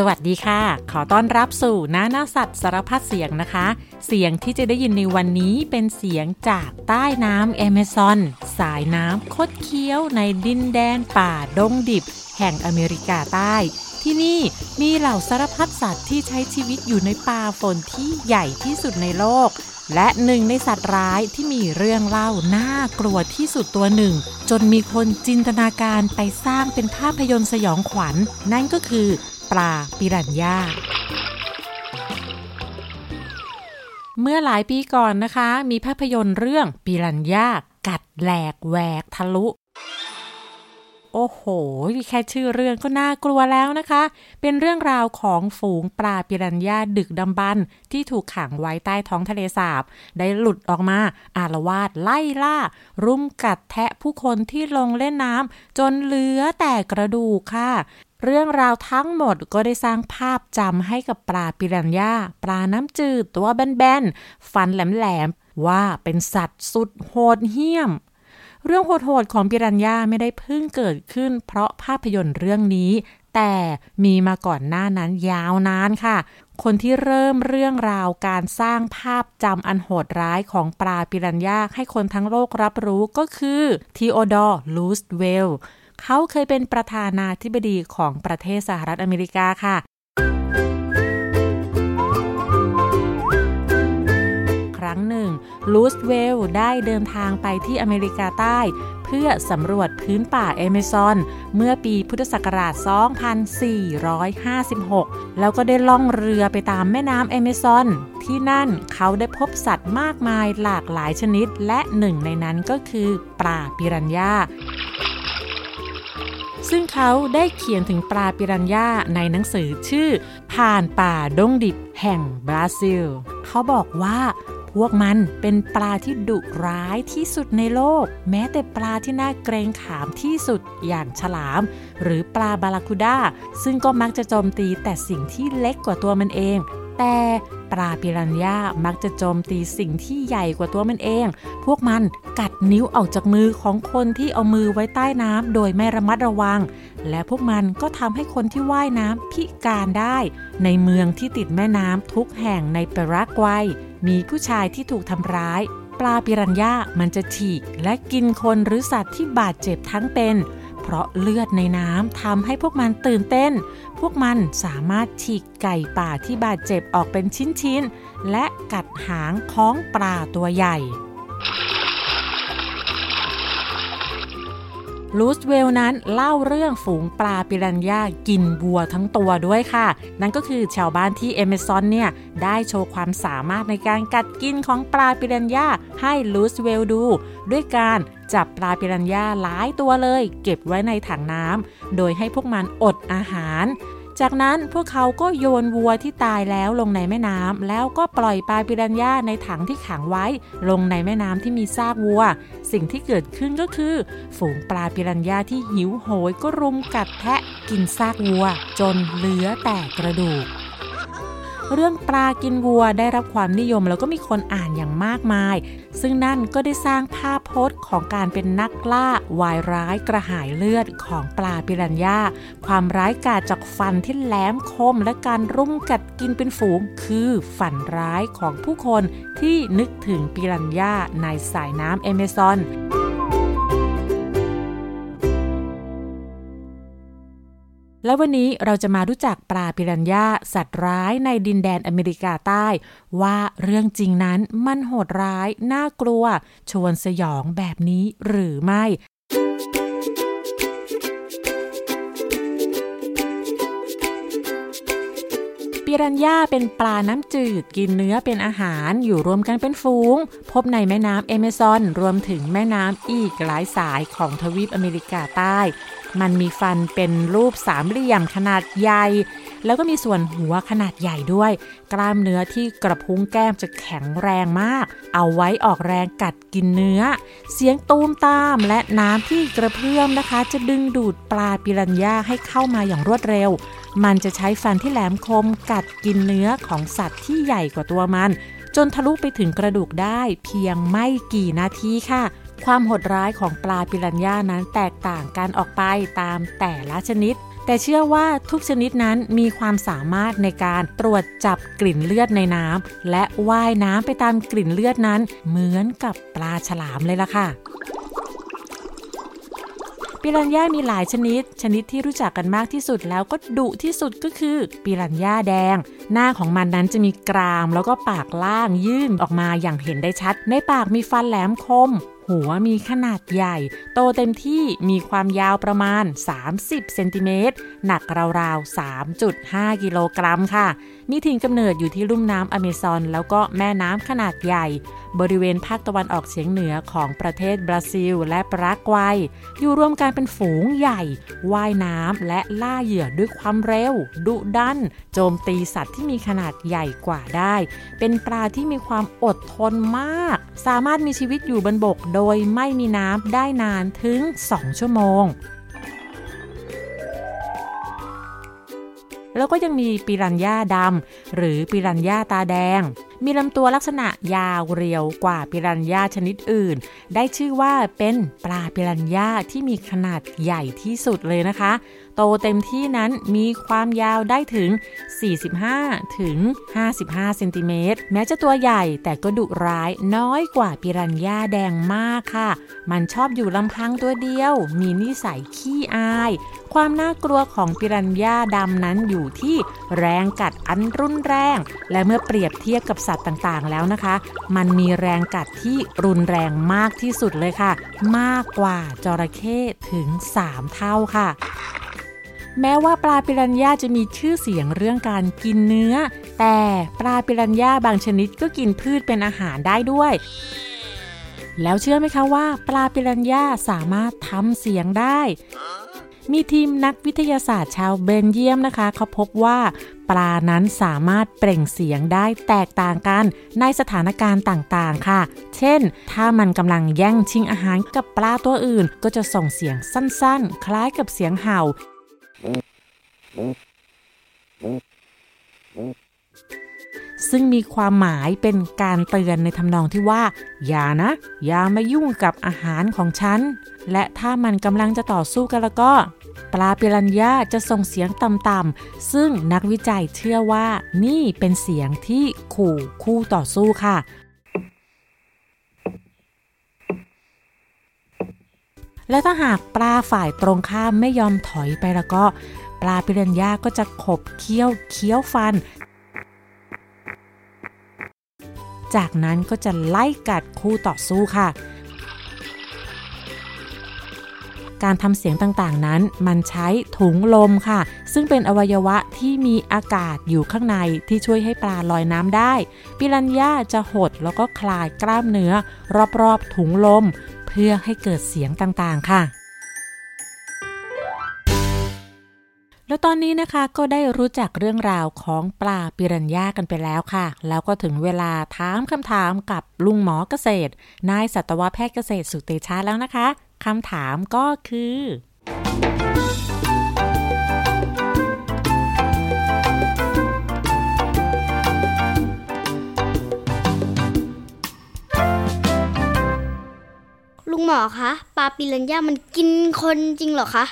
สวัสดีค่ะ ขอต้อนรับสู่หน้าหน้าสัตว์สารพัดเสียงนะคะ เสียงที่จะได้ยินในวันนี้เป็นเสียงจากใต้น้ำแอมะซอน สายน้ำคดเคี้ยวในดินแดนป่าดงดิบ แห่งอเมริกาใต้ ที่นี่มีเหล่าสารพัดสัตว์ที่ใช้ชีวิตอยู่ในป่าฝนที่ใหญ่ที่สุดในโลก และหนึ่งในสัตว์ร้ายที่มีเรื่องเล่าน่ากลัวที่สุดตัวหนึ่ง จนมีคนจินตนาการไปสร้างเป็นภาพยนตร์สยองขวัญ นั่นก็คือ ปลาปิรันย่าเมื่อหลายปีก่อนนะคะ มีภาพยนตร์เรื่องปิรันย่ากัดแหลกแหวกทะลุ โอ้โห แค่ชื่อเรื่องก็น่ากลัวแล้วนะคะ เป็นเรื่องราวของฝูงปลาปิรันย่าดึกดำบรรที่ถูกขังไว้ใต้ท้องทะเลสาบ ได้หลุดออกมาอารวาสไล่ล่า รุมกัดแทะผู้คนที่ลงเล่นน้ำจนเหลือแต่กระดูกค่ะ เรื่องราวทั้งหมดก็ได้สร้างภาพจำให้กับปลาปิรันย่าปลาน้ำจืดตัวแบนๆ ฟันแหลมๆ ว่าเป็นสัตว์สุดโหดเหี้ยม เรื่องโหดๆของปิรันย่าไม่ได้เพิ่งเกิดขึ้น เพราะภาพยนตร์เรื่องนี้ แต่มีมาก่อนหน้านั้นยาวนานค่ะ คนที่เริ่มเรื่องราวการสร้างภาพจำอันโหดร้ายของปลาปิรันย่าให้คนทั้งโลกรับรู้ก็คือทีโอดอร์ลูสเวล เขาเคยเป็นประธานาธิบดีของประเทศสหรัฐอเมริกาค่ะ ครั้งหนึ่ง ลูสเวลได้เดินทางไปที่อเมริกาใต้ เพื่อสำรวจพื้นป่าเอเมซอน เมื่อปีพุทธศักราช 2456 แล้วก็ได้ล่องเรือไปตามแม่น้ำเอเมซอน ที่นั่นเขาได้พบสัตว์มากมายหลากหลายชนิด และหนึ่งในนั้นก็คือปลาปิรันย่า ซึ่งเขาได้เขียนถึงปลาปิรันย่าในหนังสือชื่อ ผ่านป่าดงดิบแห่งบราซิล เขาบอกว่าพวกมันเป็นปลาที่ดุร้ายที่สุดในโลก แม้แต่ปลาที่น่าเกรงขามที่สุดอย่างฉลาม หรือปลาบาลาคูด้า ซึ่งก็มักจะโจมตีแต่สิ่งที่เล็กกว่าตัวมันเอง แต่ ปลาปิรันย่ามักจะโจมตีสิ่งที่ใหญ่กว่าตัวมันเอง พวกมันกัดนิ้วออกจากมือของคนที่เอามือไว้ใต้น้ำโดยไม่ระมัดระวัง และพวกมันก็ทำให้คนที่ว่ายน้ำพิการได้ ในเมืองที่ติดแม่น้ำทุกแห่งในปารากวัย มีผู้ชายที่ถูกทำร้าย ปลาปิรันย่ามันจะฉีกและกินคนหรือสัตว์ที่บาดเจ็บทั้งเป็น เพราะเลือดในน้ำทำให้พวกมันตื่นเต้น พวกมันสามารถฉีกไก่ป่าที่บาดเจ็บออกเป็นชิ้นๆ และกัดหางของปลาตัวใหญ่ ลูสเวลนั้นเล่าเรื่องฝูงปลาปิรันย่ากินบัวทั้งตัวด้วยค่ะ นั่นก็คือชาวบ้านที่เอเมซอนเนี่ย ได้โชว์ความสามารถในการกัดกินของปลาปิรันย่าให้ลูสเวลดู ด้วยการจับปลาปิรันย่าหลายตัวเลย เก็บไว้ในถังน้ำโดยให้พวกมันอดอาหาร จากนั้นพวกเขาก็โยนวัวที่ตายแล้วลงในแม่น้ำแล้วก็ปล่อยปลาปิรันย่าในถังที่ขังไว้ ลงในแม่น้ำที่มีซากวัว สิ่งที่เกิดขึ้นก็คือ ฝูงปลาปิรันย่าที่หิวโหยก็รุมกัดแทะกินซากวัว จนเหลือแต่กระดูกเรื่องปลากินวัวได้รับความนิยมแล้วก็มีคนอ่านอย่างมากมาย ซึ่งนั่นก็ได้สร้างภาพพจน์ของการเป็นนักล่าวายร้ายกระหายเลือดของปลาปิรันย่า ความร้ายกาจจากฟันที่แหลมคมและการรุมกัดกินเป็นฝูง คือฝันร้ายของผู้คนที่นึกถึงปิรันย่าในสายน้ำเอเมซอน และวันนี้เราจะมารู้จักปลาปิรันย่าสัตว์ร้ายในดินแดนอเมริกาใต้ ว่าเรื่องจริงนั้นมันโหดร้าย น่ากลัว ชวนสยองแบบนี้หรือไม่ปิรันย่าเป็นปลาน้ำจืดกินเนื้อเป็นอาหารอยู่รวมกันเป็นฝูง พบในแม่น้ำเอเมซอน รวมถึงแม่น้ำอีกหลายสายของทวีปอเมริกาใต้ มันมีฟันเป็นรูปสามเหลี่ยมขนาดใหญ่ แล้วก็มีส่วนหัวขนาดใหญ่ด้วย กล้ามเนื้อที่กระพุ้งแก้มจะแข็งแรงมาก เอาไว้ออกแรงกัดกินเนื้อ เสียงตูมตามและน้ำที่กระเพื่อมนะคะ จะดึงดูดปลาปิรันย่าให้เข้ามาอย่างรวดเร็ว มันจะใช้ฟันที่แหลมคมกัดกินเนื้อของสัตว์ที่ใหญ่กว่าตัวมัน จนทะลุไปถึงกระดูกได้เพียงไม่กี่นาทีค่ะ ความโหดร้ายของปลาปิรันย่านั้นแตกต่างกันออกไปตามแต่ละชนิด แต่เชื่อว่าทุกชนิดนั้นมีความสามารถในการตรวจจับกลิ่นเลือดในน้ำและว่ายน้ำไปตามกลิ่นเลือดนั้น เหมือนกับปลาฉลามเลยล่ะค่ะปิรันย่ามีหลายชนิด ชนิดที่รู้จักกันมากที่สุดแล้วก็ดุที่สุดก็คือปิรันย่าแดง หน้าของมันนั้นจะมีกราม แล้วก็ปากล่างยื่นออกมาอย่างเห็นได้ชัด ในปากมีฟันแหลมคม หัวมีขนาดใหญ่ โตเต็มที่มีความยาวประมาณ 30 เซนติเมตร หนักราวๆ 3.5 กิโลกรัมค่ะ มีถิ่นกำเนิดอยู่ที่ลุ่มน้ำอเมซอน แล้วก็แม่น้ำขนาดใหญ่ บริเวณภาคตะวันออกเฉียงเหนือของประเทศบราซิล และปรากวัย อยู่รวมกันเป็นฝูงใหญ่ ว่ายน้ำและล่าเหยื่อด้วยความเร็ว ดุดัน โจมตีสัตว์ที่มีขนาดใหญ่กว่าได้ เป็นปลาที่มีความอดทนมาก สามารถมีชีวิตอยู่บนบกโดยไม่มีน้ำได้นานถึง 2 ชั่วโมง แล้วก็ยังมีปิรันย่าดำหรือปิรันย่าตาแดง มีลำตัวลักษณะยาวเรียวกว่าปิรันย่าชนิดอื่น ได้ชื่อว่าเป็นปลาปิรันย่าที่มีขนาดใหญ่ที่สุดเลยนะคะ โตเต็มที่นั้นมีความยาวได้ถึง 45 ถึง 55 เซนติเมตร แม้จะตัวใหญ่แต่ก็ดุร้ายน้อยกว่าปิรันย่าแดงมากค่ะ มันชอบอยู่ลำพังตัวเดียว มีนิสัยขี้อาย ความน่ากลัวของปิรันย่าดำนั้นอยู่ที่แรงกัดอันรุนแรง และเมื่อเปรียบเทียบกับสัตว์ต่างๆ แล้วนะคะ มันมีแรงกัดที่รุนแรงมากที่สุดเลยค่ะ มากกว่าจระเข้ถึง 3 เท่าค่ะ แม้ว่าปลาปิรันย่าจะมีชื่อเสียงเรื่องการกินเนื้อ แต่ปลาปิรันย่าบางชนิดก็กินพืชเป็นอาหารได้ด้วยแล้วเชื่อไหมคะว่า ปลาปิรันย่าสามารถทำเสียงได้ มีทีมนักวิทยาศาสตร์ชาวเบนเยียมนะคะเขาพบว่าปลานั้นสามารถเปล่งเสียงได้แตกต่างกันในสถานการณ์ต่างๆ ค่ะ เช่น ถ้ามันกำลังแย่งชิงอาหารกับปลาตัวอื่น ก็จะส่งเสียงสั้นๆ คล้ายกับเสียงเห่า ซึ่งมีความหมายเป็นการเตือนในทำนองที่ว่า อย่านะ อย่ามายุ่งกับอาหารของฉัน และถ้ามันกำลังจะต่อสู้กันแล้วก็ ปลาปิรันย่าจะส่งเสียงต่ำๆซึ่งนักวิจัยเชื่อว่านี่เป็นเสียงที่ขู่คู่ต่อสู้ค่ะและถ้าหากปลาฝ่ายตรงข้ามไม่ยอมถอยไปแล้วก็ ปลาปิรันย่าก็จะขบเคี้ยวเคี้ยวฟัน จากนั้นก็จะไล่กัดคู่ต่อสู้ค่ะ การทำเสียงต่างๆนั้นมันใช้ถุงลมค่ะ ซึ่งเป็นอวัยวะที่มีอากาศอยู่ข้างในที่ช่วยให้ปลาลอยน้ำได้ ปิรันย่าจะหดแล้วก็คลายกล้ามเนื้อ รอบๆถุงลม เพื่อให้เกิดเสียงต่างๆค่ะ แล้วตอนนี้นะคะก็ได้รู้จักเรื่องราวของปลาปิรันย่ากันไปแล้วค่ะ แล้วก็ถึงเวลาถามคำถามกับลุงหมอเกษตร นายสัตวแพทย์เกษตรสุเตชาแล้วนะคะคำถามก็คือลุงหมอคะปลาปิรันย่ามันกินคนจริงเหรอคะ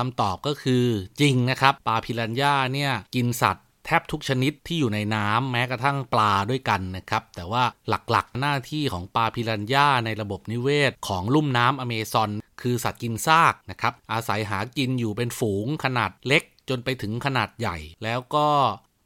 คำตอบก็คือจริงนะครับปลาพิรันย่าเนี่ยกินสัตว์แทบทุกชนิดที่อยู่ในน้ำแม้กระทั่งปลาด้วยกันนะครับ แต่ว่าหลักๆ หน้าที่ของปลาพิรันย่าในระบบนิเวศ ของลุ่มน้ำอเมซอน คือสัตว์กินซากนะครับ อาศัยหากินอยู่เป็นฝูงขนาดเล็กจนไปถึงขนาดใหญ่ แล้วก็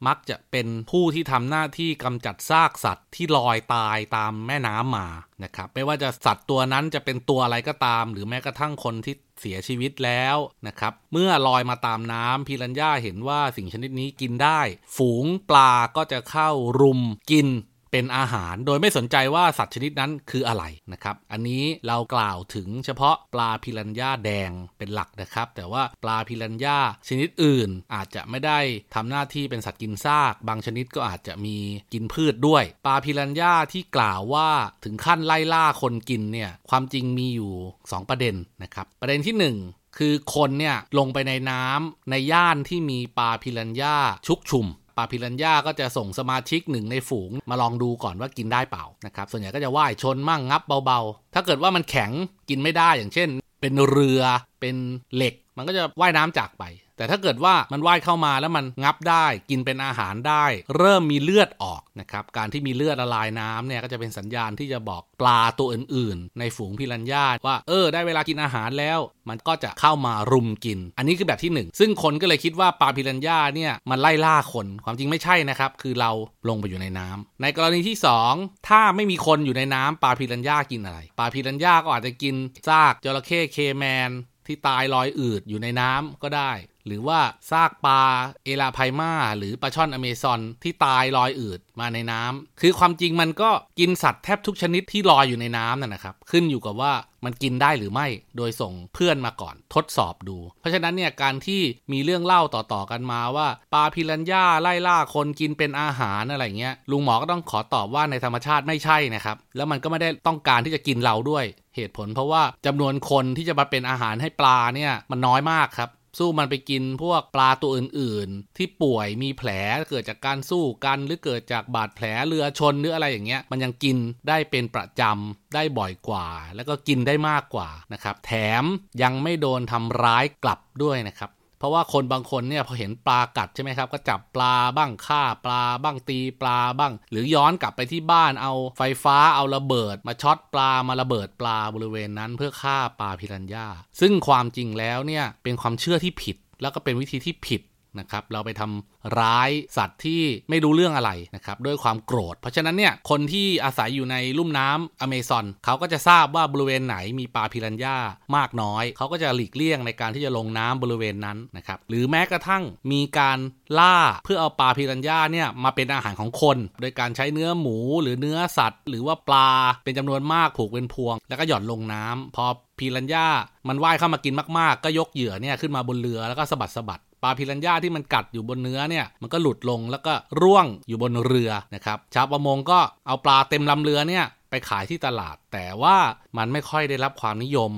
มักจะเป็นผู้ที่ทำหน้าที่กำจัดซากสัตว์ที่ลอยตายตามแม่น้ำมานะครับไม่ว่าจะสัตว์ตัวนั้นจะเป็นตัวอะไรก็ตาม หรือแม้กระทั่งคนที่เสียชีวิตแล้วนะครับ เมื่อลอยมาตามน้ำพิรัญญาเห็นว่าสิ่งชนิดนี้กินได้ ฝูงปลาก็จะเข้ารุมกิน เป็นอาหารโดยไม่สนใจว่าสัตว์ชนิดนั้นคืออะไรนะครับ อันนี้เรากล่าวถึงเฉพาะปลาพิรันย่าแดงเป็นหลักนะครับ แต่ว่าปลาพิรันย่าชนิดอื่นอาจจะไม่ได้ทำหน้าที่เป็นสัตว์กินซาก บางชนิดก็อาจจะมีกินพืชด้วย ปลาพิรันย่าที่กล่าวว่าถึงขั้นไล่ล่าคนกินเนี่ยความจริงมีอยู่ 2 ประเด็นนะครับ ประเด็นที่ 1 คือคนเนี่ยลงไปในน้ำในย่านที่มีปลาพิรันย่าชุกชุม ปลาพิรันย่าก็จะส่งสมาชิกหนึ่งในฝูง มาลองดูก่อนว่ากินได้เปล่านะครับส่วนใหญ่ก็จะว่ายชนมั่งงับเบาๆ ถ้าเกิดว่ามันแข็งกินไม่ได้อย่างเช่น เป็นเรือเป็นเหล็ก มันก็จะว่ายน้ำจากไป แต่ถ้าเกิดว่ามันว่ายเข้ามาแล้วมันงับได้กินเป็นอาหารได้ เริ่มมีเลือดออกนะครับการที่มีเลือดละลายน้ำเนี่ยก็จะเป็นสัญญาณที่จะบอกปลาตัวอื่น ๆ ในฝูงพิรันย่าว่าเออได้เวลากินอาหารแล้ว มันก็จะเข้ามารุมกิน อันนี้คือแบบที่ 1 ซึ่งคนก็เลยคิดว่าปลาพิรันย่าเนี่ยมันไล่ล่าคนความจริงไม่ใช่นะครับ คือเราลงไปอยู่ในน้ำในกรณีที่ 2 ถ้าไม่มีคนอยู่ในน้ำปลาพิรันย่ากินอะไรปลาพิรันย่าก็อาจจะกินซากจระเข้เคแมน ที่ตายลอยอืดอยู่ในน้ำก็ได้ หรือว่าซากปลาเอลาไพมาหรือปลาช่อนอเมซอนที่ตายลอยอืดมาในน้ำคือความจริงมันก็กินสัตว์แทบทุกชนิดที่ลอยอยู่ในน้ำนั่นนะครับ ขึ้นอยู่กับว่ามันกินได้หรือไม่ โดยส่งเพื่อนมาก่อนทดสอบดู เพราะฉะนั้นเนี่ยการที่มีเรื่องเล่าต่อๆกันมาว่าปลาพิรันย่าไล่ล่าคนกินเป็นอาหารอะไรเงี้ยลุงหมอก็ต้องขอตอบว่าในธรรมชาติไม่ใช่นะครับ แล้วมันก็ไม่ได้ต้องการที่จะกินเราด้วย เหตุผลเพราะว่าจำนวนคนที่จะมาเป็นอาหารให้ปลาเนี่ยมันน้อยมากครับ สู้มันไปกินพวกปลาตัวอื่น ๆ ที่ป่วยมีแผลเกิดจากการสู้กันหรือเกิดจากบาดแผลเรือชนหรืออะไรอย่างเงี้ย มันยังกินได้เป็นประจำได้บ่อยกว่า แล้วก็กินได้มากกว่านะครับ แถมยังไม่โดนทำร้ายกลับด้วยนะครับ เพราะว่าคนบางคนเนี่ยพอเห็นปลากัดใช่ไหมครับ ก็จับปลาบ้างฆ่าปลาบ้างตีปลาบ้าง หรือย้อนกลับไปที่บ้านเอาไฟฟ้าเอาระเบิด มาช็อตปลามาระเบิดปลาบริเวณนั้น เพื่อฆ่าปลาพิรันย่าซึ่งความจริงแล้วเนี่ยเป็นความเชื่อที่ผิดแล้วก็เป็นวิธีที่ผิด นะครับเราไปทำร้ายสัตว์ที่ไม่รู้เรื่องอะไรนะครับด้วยความโกรธ เพราะฉะนั้นเนี่ยคนที่อาศัยอยู่ในลุ่มน้ำอเมซอนเขาก็จะทราบว่าบริเวณไหนมีปลาพิรันย่ามากน้อย เขาก็จะหลีกเลี่ยงในการที่จะลงน้ำบริเวณนั้นนะครับหรือแม้กระทั่งมีการล่าเพื่อเอาปลาพิรันย่าเนี่ยมาเป็นอาหารของคน โดยการใช้เนื้อหมูหรือเนื้อสัตว์ หรือว่าปลาเป็นจำนวนมากผูกเป็นพวง แล้วก็หย่อนลงน้ำพอพิรันย่ามันว่ายเข้ามากินมากๆ ก็ยกเหยื่อเนี่ยขึ้นมาบนเรือแล้วก็สะบัดสะบัด ปลาพิรัญญาที่มันกัดอยู่บนเนื้อเนี่ยมันก็หลุดลงแล้วก็ร่วงอยู่บนเรือนะครับชาวประมงก็เอาปลาเต็มลำเรือเนี่ยไปขายที่ตลาด แต่ว่ามันไม่ค่อยได้รับความนิยม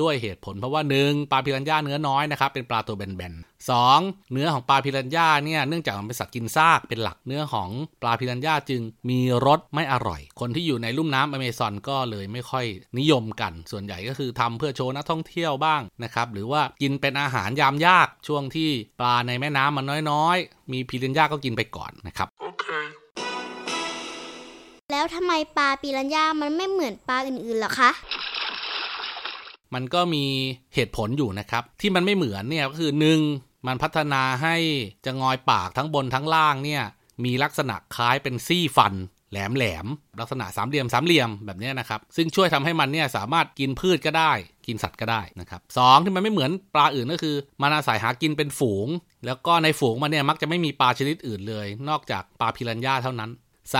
ด้วยเหตุผลเพราะว่าหนึ่งปลาพิรันย่าเนื้อน้อยนะครับเป็นปลาตัวแบนๆสองเนื้อของปลาพิรันย่าเนี่ยเนื่องจากมันเป็นสัตว์กินซากเป็นหลักเนื้อของปลาพิรันย่าจึงมีรสไม่อร่อย คนที่อยู่ในลุ่มน้ำอเมซอนก็เลยไม่ค่อยนิยมกัน ส่วนใหญ่ก็คือทำเพื่อโชว์นักท่องเที่ยวบ้างนะครับหรือว่ากินเป็นอาหารยามยากช่วงที่ปลาในแม่น้ำมันน้อยๆ มีพิรันย่าก็กินไปก่อนนะครับแล้วทำไมปลาปิรันย่ามันไม่เหมือนปลาอื่นๆหรอคะ มันก็มีเหตุผลอยู่นะครับ ที่มันไม่เหมือนเนี่ยก็คือหนึ่งมันพัฒนาให้จะงอยปากทั้งบนทั้งล่างเนี่ยมีลักษณะคล้ายเป็นซี่ฟันแหลมแหลมลักษณะสามเหลี่ยมสามเหลี่ยมแบบนี้นะครับ ซึ่งช่วยทำให้มันเนี่ยสามารถกินพืชก็ได้ กินสัตว์ก็ได้นะครับสองที่มันไม่เหมือนปลาอื่นก็คือ มันอาศัยหากินเป็นฝูง แล้วก็ในฝูงมันเนี่ยมักจะไม่มีปลาชนิดอื่นเลย นอกจากปลาพิรันย่าเท่านั้น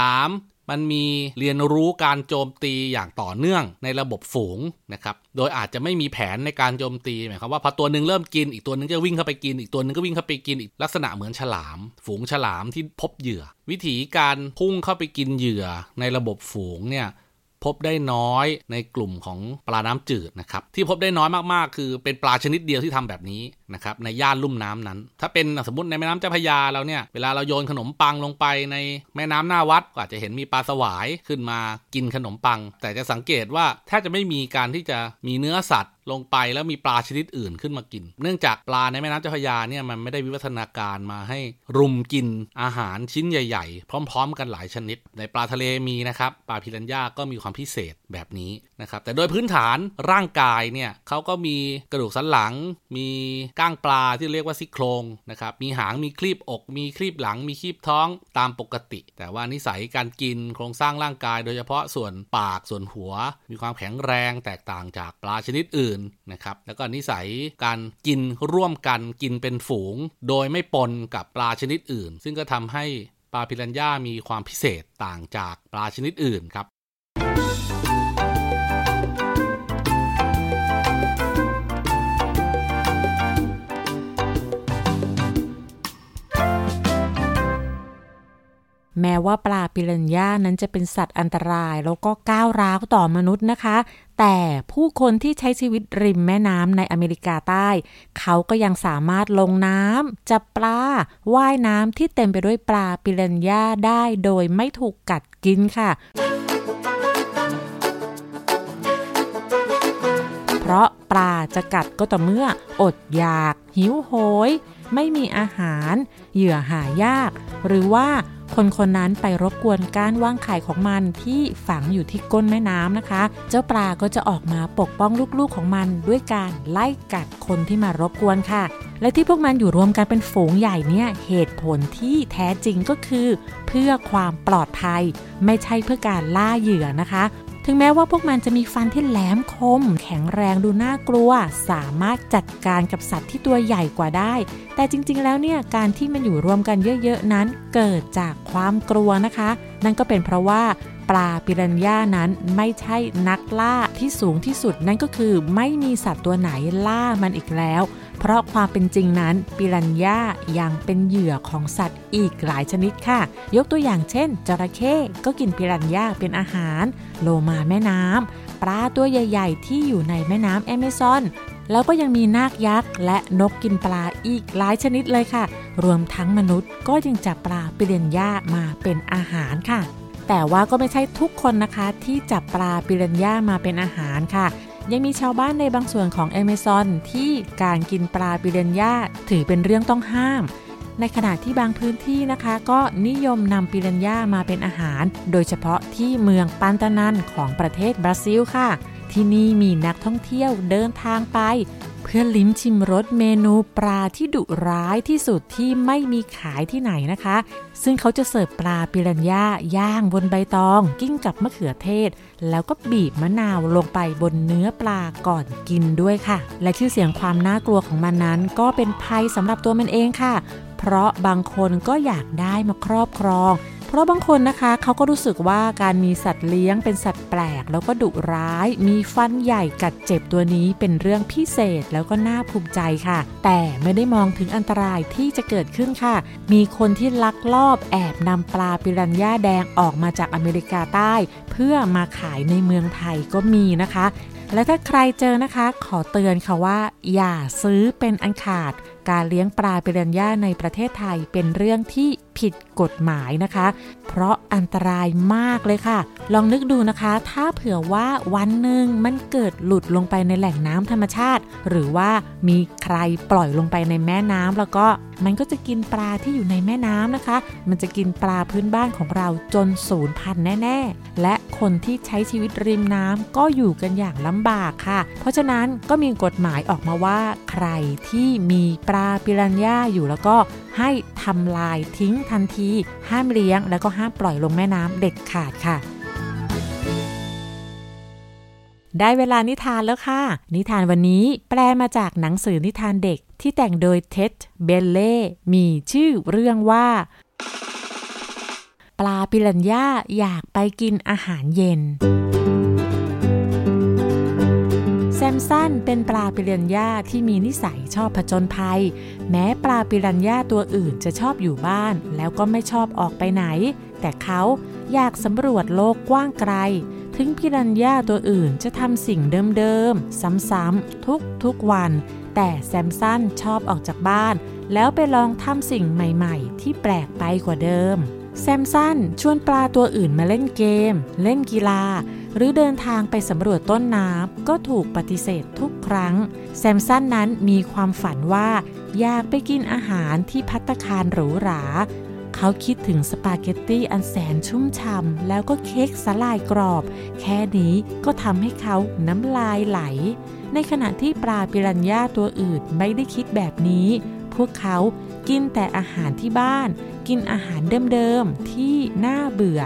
3. มันมีเรียนรู้การโจมตีอย่างต่อเนื่องในระบบฝูงนะครับ โดยอาจจะไม่มีแผนในการโจมตีหมายความว่าพอตัวหนึ่งเริ่มกินอีกตัวหนึ่งจะวิ่งเข้าไปกินอีกตัวหนึ่งก็วิ่งเข้าไปกินอีกลักษณะเหมือนฉลาม ฝูงฉลามที่พบเหยื่อ วิธีการพุ่งเข้าไปกินเหยื่อในระบบฝูงเนี่ยพบได้น้อยในกลุ่มของปลาน้ำจืดนะครับที่พบได้น้อยมากๆ คือเป็นปลาชนิดเดียวที่ทำแบบนี้นะครับในย่านลุ่มน้ำนั้น ถ้าเป็นสมมติในแม่น้ำเจ้าพยาเราเนี่ยเวลาเราโยนขนมปังลงไปในแม่น้ำหน้าวัดก็อาจจะเห็นมีปลาสวายขึ้นมากินขนมปัง แต่จะสังเกตว่าแทบจะไม่มีการที่จะมีเนื้อสัตว์ลงไปแล้วมีปลาชนิดอื่นขึ้นมากิน เนื่องจากปลาในแม่น้ำเจ้าพระยาเนี่ยมันไม่ได้วิวัฒนาการมาให้รุมกินอาหารชิ้นใหญ่ ๆ พร้อม ๆ กันหลายชนิด ในปลาทะเลมีนะครับปลาพิรันย่าก็มีความพิเศษแบบนี้นะครับแต่โดยพื้นฐานร่างกายเนี่ยเขาก็มีกระดูกสันหลังมีก้้างปลาที่เรียกว่าซี่โครงนะครับ มีหางมีคลีบอก มีคลีบหลัง มีคลีบท้องตามปกติ แต่ว่านิสัยการกินโครงสร้างร่างกาย โดยเฉพาะส่วนปากส่วนหัว มีความแข็งแรงแตกต่างจากปลาชนิดอื่นนะครับ แล้วก็นิสัยการกินร่วมกันกินเป็นฝูง โดยไม่ปนกับปลาชนิดอื่น ซึ่งก็ทำให้ปลาพิรันย่ามีความพิเศษต่างจากปลาชนิดอื่นครับ แม้ว่าปลาปิรันย่านั้นจะเป็นสัตว์อันตรายแล้วก็ก้าวร้าวต่อมนุษย์นะคะ แต่ผู้คนที่ใช้ชีวิตริมแม่น้ำในอเมริกาใต้ เขาก็ยังสามารถลงน้ำจับปลาว่ายน้ำที่เต็มไปด้วยปลาปิรันย่าได้โดยไม่ถูกกัดกินค่ะเพราะปลาจะกัดก็ต่อเมื่ออดอยาก หิวโหย ไม่มีอาหาร เหยื่อหายาก หรือว่า คนคนนั้นไปรบกวนการว่างไข่ของมันที่ฝังอยู่ที่ก้นแม่น้ำนะคะ เจ้าปลาก็จะออกมาปกป้องลูกๆของมัน ด้วยการไล่กัดคนที่มารบกวนค่ะ และที่พวกมันอยู่รวมกันเป็นฝูงใหญ่เนี่ยเหตุผลที่แท้จริงก็คือ เพื่อความปลอดภัย ไม่ใช่เพื่อการล่าเหยื่อนะคะ ถึงแม้ว่าพวกมันจะมีฟันที่แหลมคม แข็งแรงดูน่ากลัว สามารถจัดการกับสัตว์ที่ตัวใหญ่กว่าได้ แต่จริงๆ แล้วเนี่ยการที่มันอยู่รวมกันเยอะๆ นั้นเกิดจากความกลัวนะคะ นั่นก็เป็นเพราะว่าปลาปิรันย่านั้นไม่ใช่นักล่าที่สูงที่สุดนั่นก็คือไม่มีสัตว์ตัวไหนล่ามันอีกแล้ว เพราะความเป็นจริงนั้นปิรันย่ายังเป็นเหยื่อของสัตว์อีกหลายชนิดค่ะ ยกตัวอย่างเช่น จระเข้ก็กินปิรันย่าเป็นอาหาร โลมาแม่น้ำปลาตัวใหญ่ ๆ ที่อยู่ในแม่น้ำแอมะซอนแล้วก็ยังมีนาคยักษ์และนกกินปลาอีกหลายชนิดเลยค่ะ รวมทั้งมนุษย์ก็ยังจับปลาปิรันย่ามาเป็นอาหารค่ะ แต่ว่าก็ไม่ใช่ทุกคนนะคะที่จับปลาปิรันย่ามาเป็นอาหารค่ะ ยังมีชาวบ้านในบางส่วนของแอมซอนที่การกินปลาปิรันย่าถือเป็นเรื่องต้องห้าม ในขณะที่บางพื้นที่นะคะ ก็นิยมนำปิรันย่ามาเป็นอาหาร โดยเฉพาะที่เมืองปันตานันของประเทศบราซิลค่ะ ที่นี่มีนักท่องเที่ยวเดินทางไป เพื่อลิ้มชิมรสเมนูปลาที่ดุร้ายที่สุดที่ไม่มีขายที่ไหนนะคะ ซึ่งเขาจะเสิร์ฟปลาปิรันย่าย่างบนใบตอง กิ้งกับมะเขือเทศ แล้วก็บีบมะนาวลงไปบนเนื้อปลาก่อนกินด้วยค่ะ และชื่อเสียงความน่ากลัวของมันนั้น ก็เป็นภัยสำหรับตัวมันเองค่ะ เพราะบางคนก็อยากได้มาครอบครอง ราะบางคนนะคะเขาก็รู้สึกว่าการมีสัตว์เลี้ยงเป็นสัตว์แปลก แล้วก็ดุร้าย มีฟันใหญ่กัดเจ็บตัวนี้เป็นเรื่องพิเศษแล้วก็น่าภูมิใจค่ะ แต่ไม่ได้มองถึงอันตรายที่จะเกิดขึ้นค่ะ มีคนที่ลักลอบแอบนำปลาปิรันย่าแดงออกมาจากอเมริกาใต้ เพื่อมาขายในเมืองไทยก็มีนะคะ และถ้าใครเจอนะคะ ขอเตือนค่ะว่า อย่าซื้อเป็นอันขาด การเลี้ยงปลาเปรันย่าในประเทศไทยเป็นเรื่องที่ผิดกฎหมายนะคะ เพราะอันตรายมากเลยค่ะ ลองนึกดูนะคะ ถ้าเผื่อว่าวันหนึ่งมันเกิดหลุดลงไปในแหล่งน้ำธรรมชาติ หรือว่ามีใครปล่อยลงไปในแม่น้ำแล้วก็มันก็จะกินปลาที่อยู่ในแม่น้ำนะคะ มันจะกินปลาพื้นบ้านของเราจนสูญพันธุ์แน่ ๆ และ คนที่ใช้ชีวิตริมน้ำก็อยู่กันอย่างลำบากค่ะ เพราะฉะนั้นก็มีกฎหมายออกมาว่า ใครที่มีปลาปิรันย่าอยู่แล้วก็ให้ทำลายทิ้งทันที ห้ามเลี้ยง แล้วก็ห้ามปล่อยลงแม่น้ำเด็ดขาดค่ะได้เวลานิทานแล้วค่ะ นิทานวันนี้แปลมาจากหนังสือนิทานเด็กที่แต่งโดยเท็ดเบลเล่ มีชื่อเรื่องว่า ปลาปิรันย่าอยากไปกินอาหารเย็น แซมสันเป็นปลาปิรันย่าที่มีนิสัยชอบผจญภัย แม้ปลาปิรันย่าตัวอื่นจะชอบอยู่บ้าน แล้วก็ไม่ชอบออกไปไหน แต่เขาอยากสำรวจโลกกว้างไกล ถึงปิรันย่าตัวอื่นจะทำสิ่งเดิมๆ ซ้ำๆ ทุกๆวัน แต่แซมสันชอบออกจากบ้าน แล้วไปลองทำสิ่งใหม่ๆ ที่แปลกไปกว่าเดิม แซมสันชวนปลาตัวอื่นมาเล่นเกม เล่นกีฬา หรือเดินทางไปสำรวจต้นน้ำก็ถูกปฏิเสธทุกครั้ง แซมสันนั้นมีความฝันว่า อยากไปกินอาหารที่พัตตาคารหรูหรา เขาคิดถึงสปาเกตตี้อันแสนชุ่มฉ่ำแล้วก็เค้กสลายกรอบ แค่นี้ก็ทำให้เขาน้ำลายไหล ในขณะที่ปลาปิรันย่าตัวอื่นไม่ได้คิดแบบนี้ พวกเขากินแต่อาหารที่บ้าน กินอาหารเดิมๆ ที่น่าเบื่อ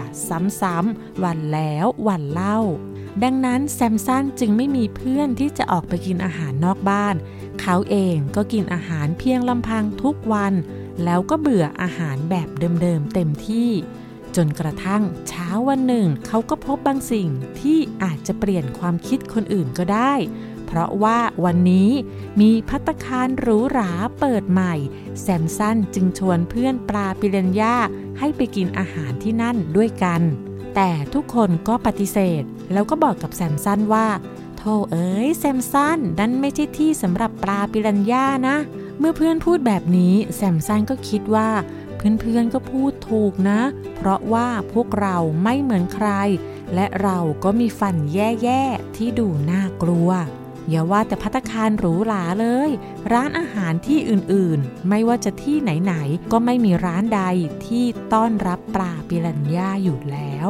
ซ้ำๆวันแล้ววันเล่า ดังนั้นแซมสันจึงไม่มีเพื่อนที่จะออกไปกินอาหารนอกบ้าน เขาเองก็กินอาหารเพียงลำพังทุกวัน แล้วก็เบื่ออาหารแบบเดิมๆเต็มที่จนกระทั่งเช้าวันหนึ่ง เขาก็พบบางสิ่งที่อาจจะเปลี่ยนความคิดคนอื่นก็ได้ เพราะว่าวันนี้มีพัตคารหรูหราเปิดใหม่ แซมสันจึงชวนเพื่อนปลาปิเรนย่าให้ไปกินอาหารที่นั่นด้วยกัน แต่ทุกคนก็ปฏิเสธ แล้วก็บอกกับแซมสันว่าโธ่เอ๋ยแซมสันนั่นไม่ใช่ที่สำหรับปลาปิรันย่านะ เมื่อเพื่อนพูดแบบนี้แซมสันก็คิดว่าเพื่อนๆก็พูดถูกนะ เพราะว่าพวกเราไม่เหมือนใคร และเราก็มีฟันแย่ๆที่ดูน่ากลัว อย่าว่าแต่พัตคารหรูหราเลย ร้านอาหารที่อื่นๆ ไม่ว่าจะที่ไหนๆ ก็ไม่มีร้านใดที่ต้อนรับปลาปิรันย่าอยู่แล้ว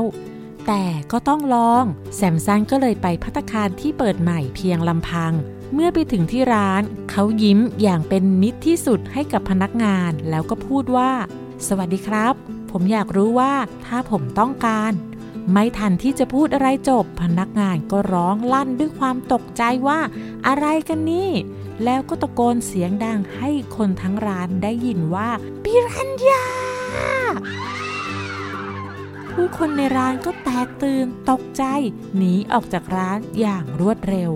แต่ก็ต้องลอง แซมซันก็เลยไปพัตคารที่เปิดใหม่เพียงลำพัง เมื่อไปถึงที่ร้าน เขายิ้มอย่างเป็นมิตรที่สุดให้กับพนักงานแล้วก็พูดว่า สวัสดีครับ ผมอยากรู้ว่าถ้าผมต้องการ ไม่ทันที่จะพูดอะไรจบ พนักงานก็ร้องลั่นด้วยความตกใจว่าอะไรกันนี่ แล้วก็ตะโกนเสียงดังให้คนทั้งร้านได้ยินว่าปิรันยาผู้คนในร้านก็แตกตื่นตกใจ หนีออกจากร้านอย่างรวดเร็ว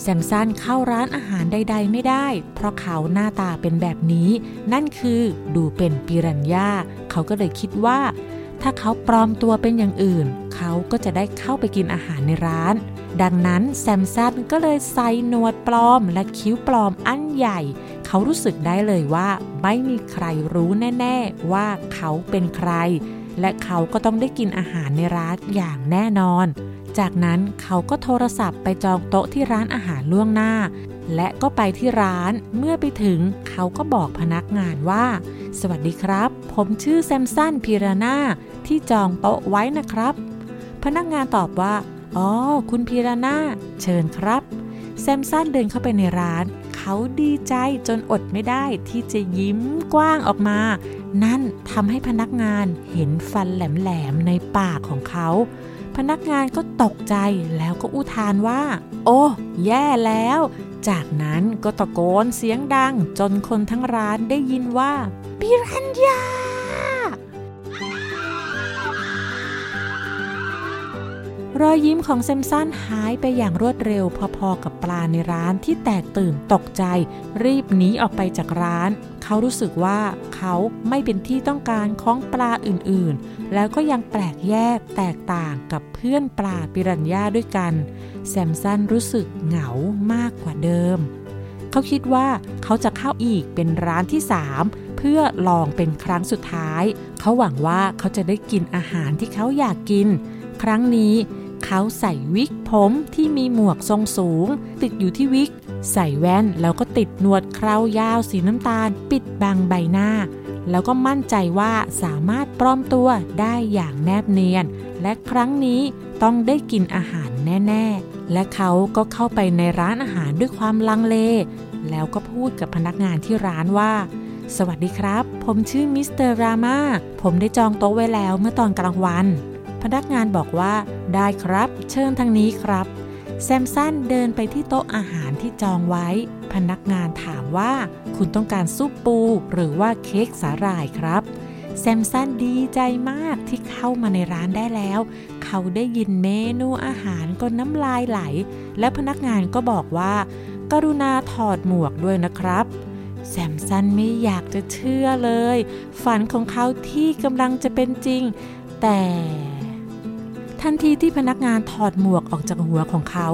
แซมสันเข้าร้านอาหารใด ๆ ไม่ได้ เพราะเขาหน้าตาเป็นแบบนี้ นั่นคือดูเป็นปิรันย่าเขาก็เลยคิดว่า ถ้าเขาปลอมตัวเป็นอย่างอื่น เขาก็จะได้เข้าไปกินอาหารในร้าน ดังนั้นแซมสันก็เลยใส่หนวดปลอมและคิ้วปลอมอันใหญ่ เขารู้สึกได้เลยว่าไม่มีใครรู้แน่ ๆ ว่าเขาเป็นใคร และเขาก็ต้องได้กินอาหารในร้านอย่างแน่นอน จากนั้นเขาก็โทรศัพท์ไปจองโต๊ะที่ร้านอาหารล่วงหน้า และก็ไปที่ร้านเมื่อไปถึงเขาก็บอกพนักงานว่า สวัสดีครับ ผมชื่อแซมสันพีรานาที่จองโต๊ะไว้นะครับ พนักงานตอบว่า อ๋อ คุณพีรานาเชิญครับ แซมสันเดินเข้าไปในร้าน เขาดีใจจนอดไม่ได้ที่จะยิ้มกว้างออกมา นั่นทำให้พนักงานเห็นฟันแหลมๆในปากของเขา พนักงานก็ตกใจแล้วก็อุทานว่า โอ้ แย่แล้ว จากนั้นก็ตะโกนเสียงดังจนคนทั้งร้านได้ยินว่าปิรันยารอยยิ้มของเซมสันหายไปอย่างรวดเร็วพอๆกับปลาในร้านที่แตกตื่นตกใจ รีบหนีออกไปจากร้าน เขารู้สึกว่าเขาไม่เป็นที่ต้องการของปลาอื่นๆ แล้วก็ยังแปลกแยกแตกต่างกับเพื่อนปลาปิรันย่าด้วยกัน แซมสันรู้สึกเหงามากกว่าเดิม เขาคิดว่าเขาจะเข้าอีกเป็นร้านที่3เพื่อลองเป็นครั้งสุดท้าย เขาหวังว่าเขาจะได้กินอาหารที่เขาอยากกิน ครั้งนี้เขาใส่วิกผมที่มีหมวกทรงสูง ติดอยู่ที่วิก ใส่แว่นแล้วก็ติดหนวดเครายาวสีน้ำตาล ปิดบังใบหน้า แล้วก็มั่นใจว่าสามารถปลอมตัวได้อย่างแนบเนียน และครั้งนี้ต้องได้กินอาหารแน่ ๆ และเขาก็เข้าไปในร้านอาหารด้วยความลังเล แล้วก็พูดกับพนักงานที่ร้านว่า สวัสดีครับ ผมชื่อมิสเตอร์รามาผมได้จองโต๊ะไว้แล้วเมื่อตอนกลางวัน พนักงานบอกว่า ได้ครับ เชิญทางนี้ครับ แซมสันเดินไปที่โต๊ะอาหารที่จองไว้ พนักงานถามว่า คุณต้องการซุปปู หรือว่าเค้กสาหร่ายครับ แซมสันดีใจมากที่เข้ามาในร้านได้แล้ว เขาได้ยินเมนูอาหารก็น้ำลายไหล และพนักงานก็บอกว่า กรุณาถอดหมวกด้วยนะครับแซมสันไม่อยากจะเชื่อเลย ฝันของเขาที่กำลังจะเป็นจริง แต่ ทันทีที่พนักงานถอดหมวกออกจากหัวของเขา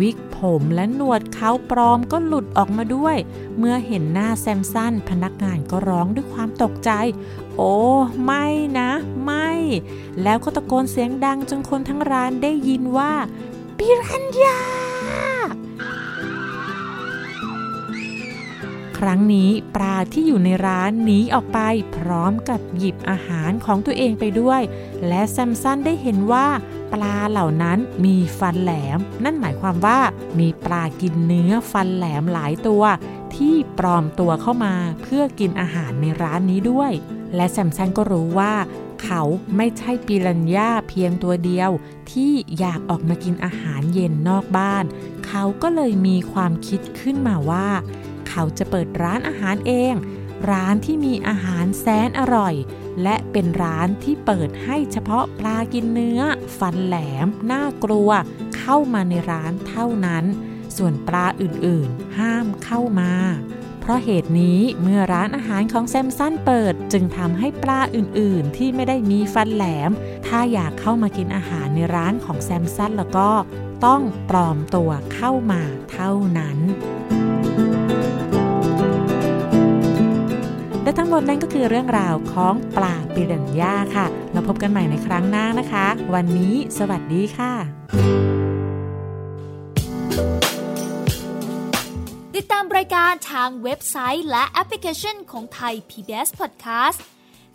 วิกผมและหนวดเขาปลอมก็หลุดออกมาด้วย เมื่อเห็นหน้าแซมสันพนักงานก็ร้องด้วยความตกใจ โอ้ ไม่นะ ไม่ แล้วก็ตะโกนเสียงดังจนคนทั้งร้านได้ยินว่าปิรันยา ครั้งนี้ปลาที่อยู่ในร้านหนีออกไปพร้อมกับหยิบอาหารของตัวเองไปด้วย และแซมสันได้เห็นว่า ปลาเหล่านั้นมีฟันแหลม นั่นหมายความว่ามีปลากินเนื้อฟันแหลมหลายตัว ที่ปลอมตัวเข้ามาเพื่อกินอาหารในร้านนี้ด้วย และแซมสันก็รู้ว่าเขาไม่ใช่ปิรันย่าเพียงตัวเดียว ที่อยากออกมากินอาหารเย็นนอกบ้าน เขาก็เลยมีความคิดขึ้นมาว่า เขาจะเปิดร้านอาหารเอง ร้านที่มีอาหารแสนอร่อย และเป็นร้านที่เปิดให้เฉพาะปลากินเนื้อ ฟันแหลม น่ากลัว เข้ามาในร้านเท่านั้น ส่วนปลาอื่นๆ ห้ามเข้ามา เพราะเหตุนี้เมื่อร้านอาหารของแซมสันเปิดจึงทำให้ปลาอื่นๆ ที่ไม่ได้มีฟันแหลม ถ้าอยากเข้ามากินอาหารในร้านของแซมสันแล้วก็ต้องปลอมตัวเข้ามาเท่านั้น และทั้งหมดนั่นก็คือเรื่องราวของปลาปิรันย่าค่ะ เราพบกันใหม่ในครั้งหน้านะคะ วันนี้สวัสดีค่ะ ติดตามรายการทางเว็บไซต์และแอปพลิเคชันของไทย PBS Podcast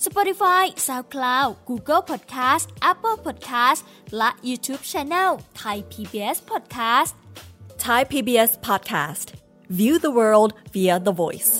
Spotify SoundCloud Google Podcast Apple Podcast และ YouTube Channel Thai PBS Podcast Thai PBS Podcast View the world via the voice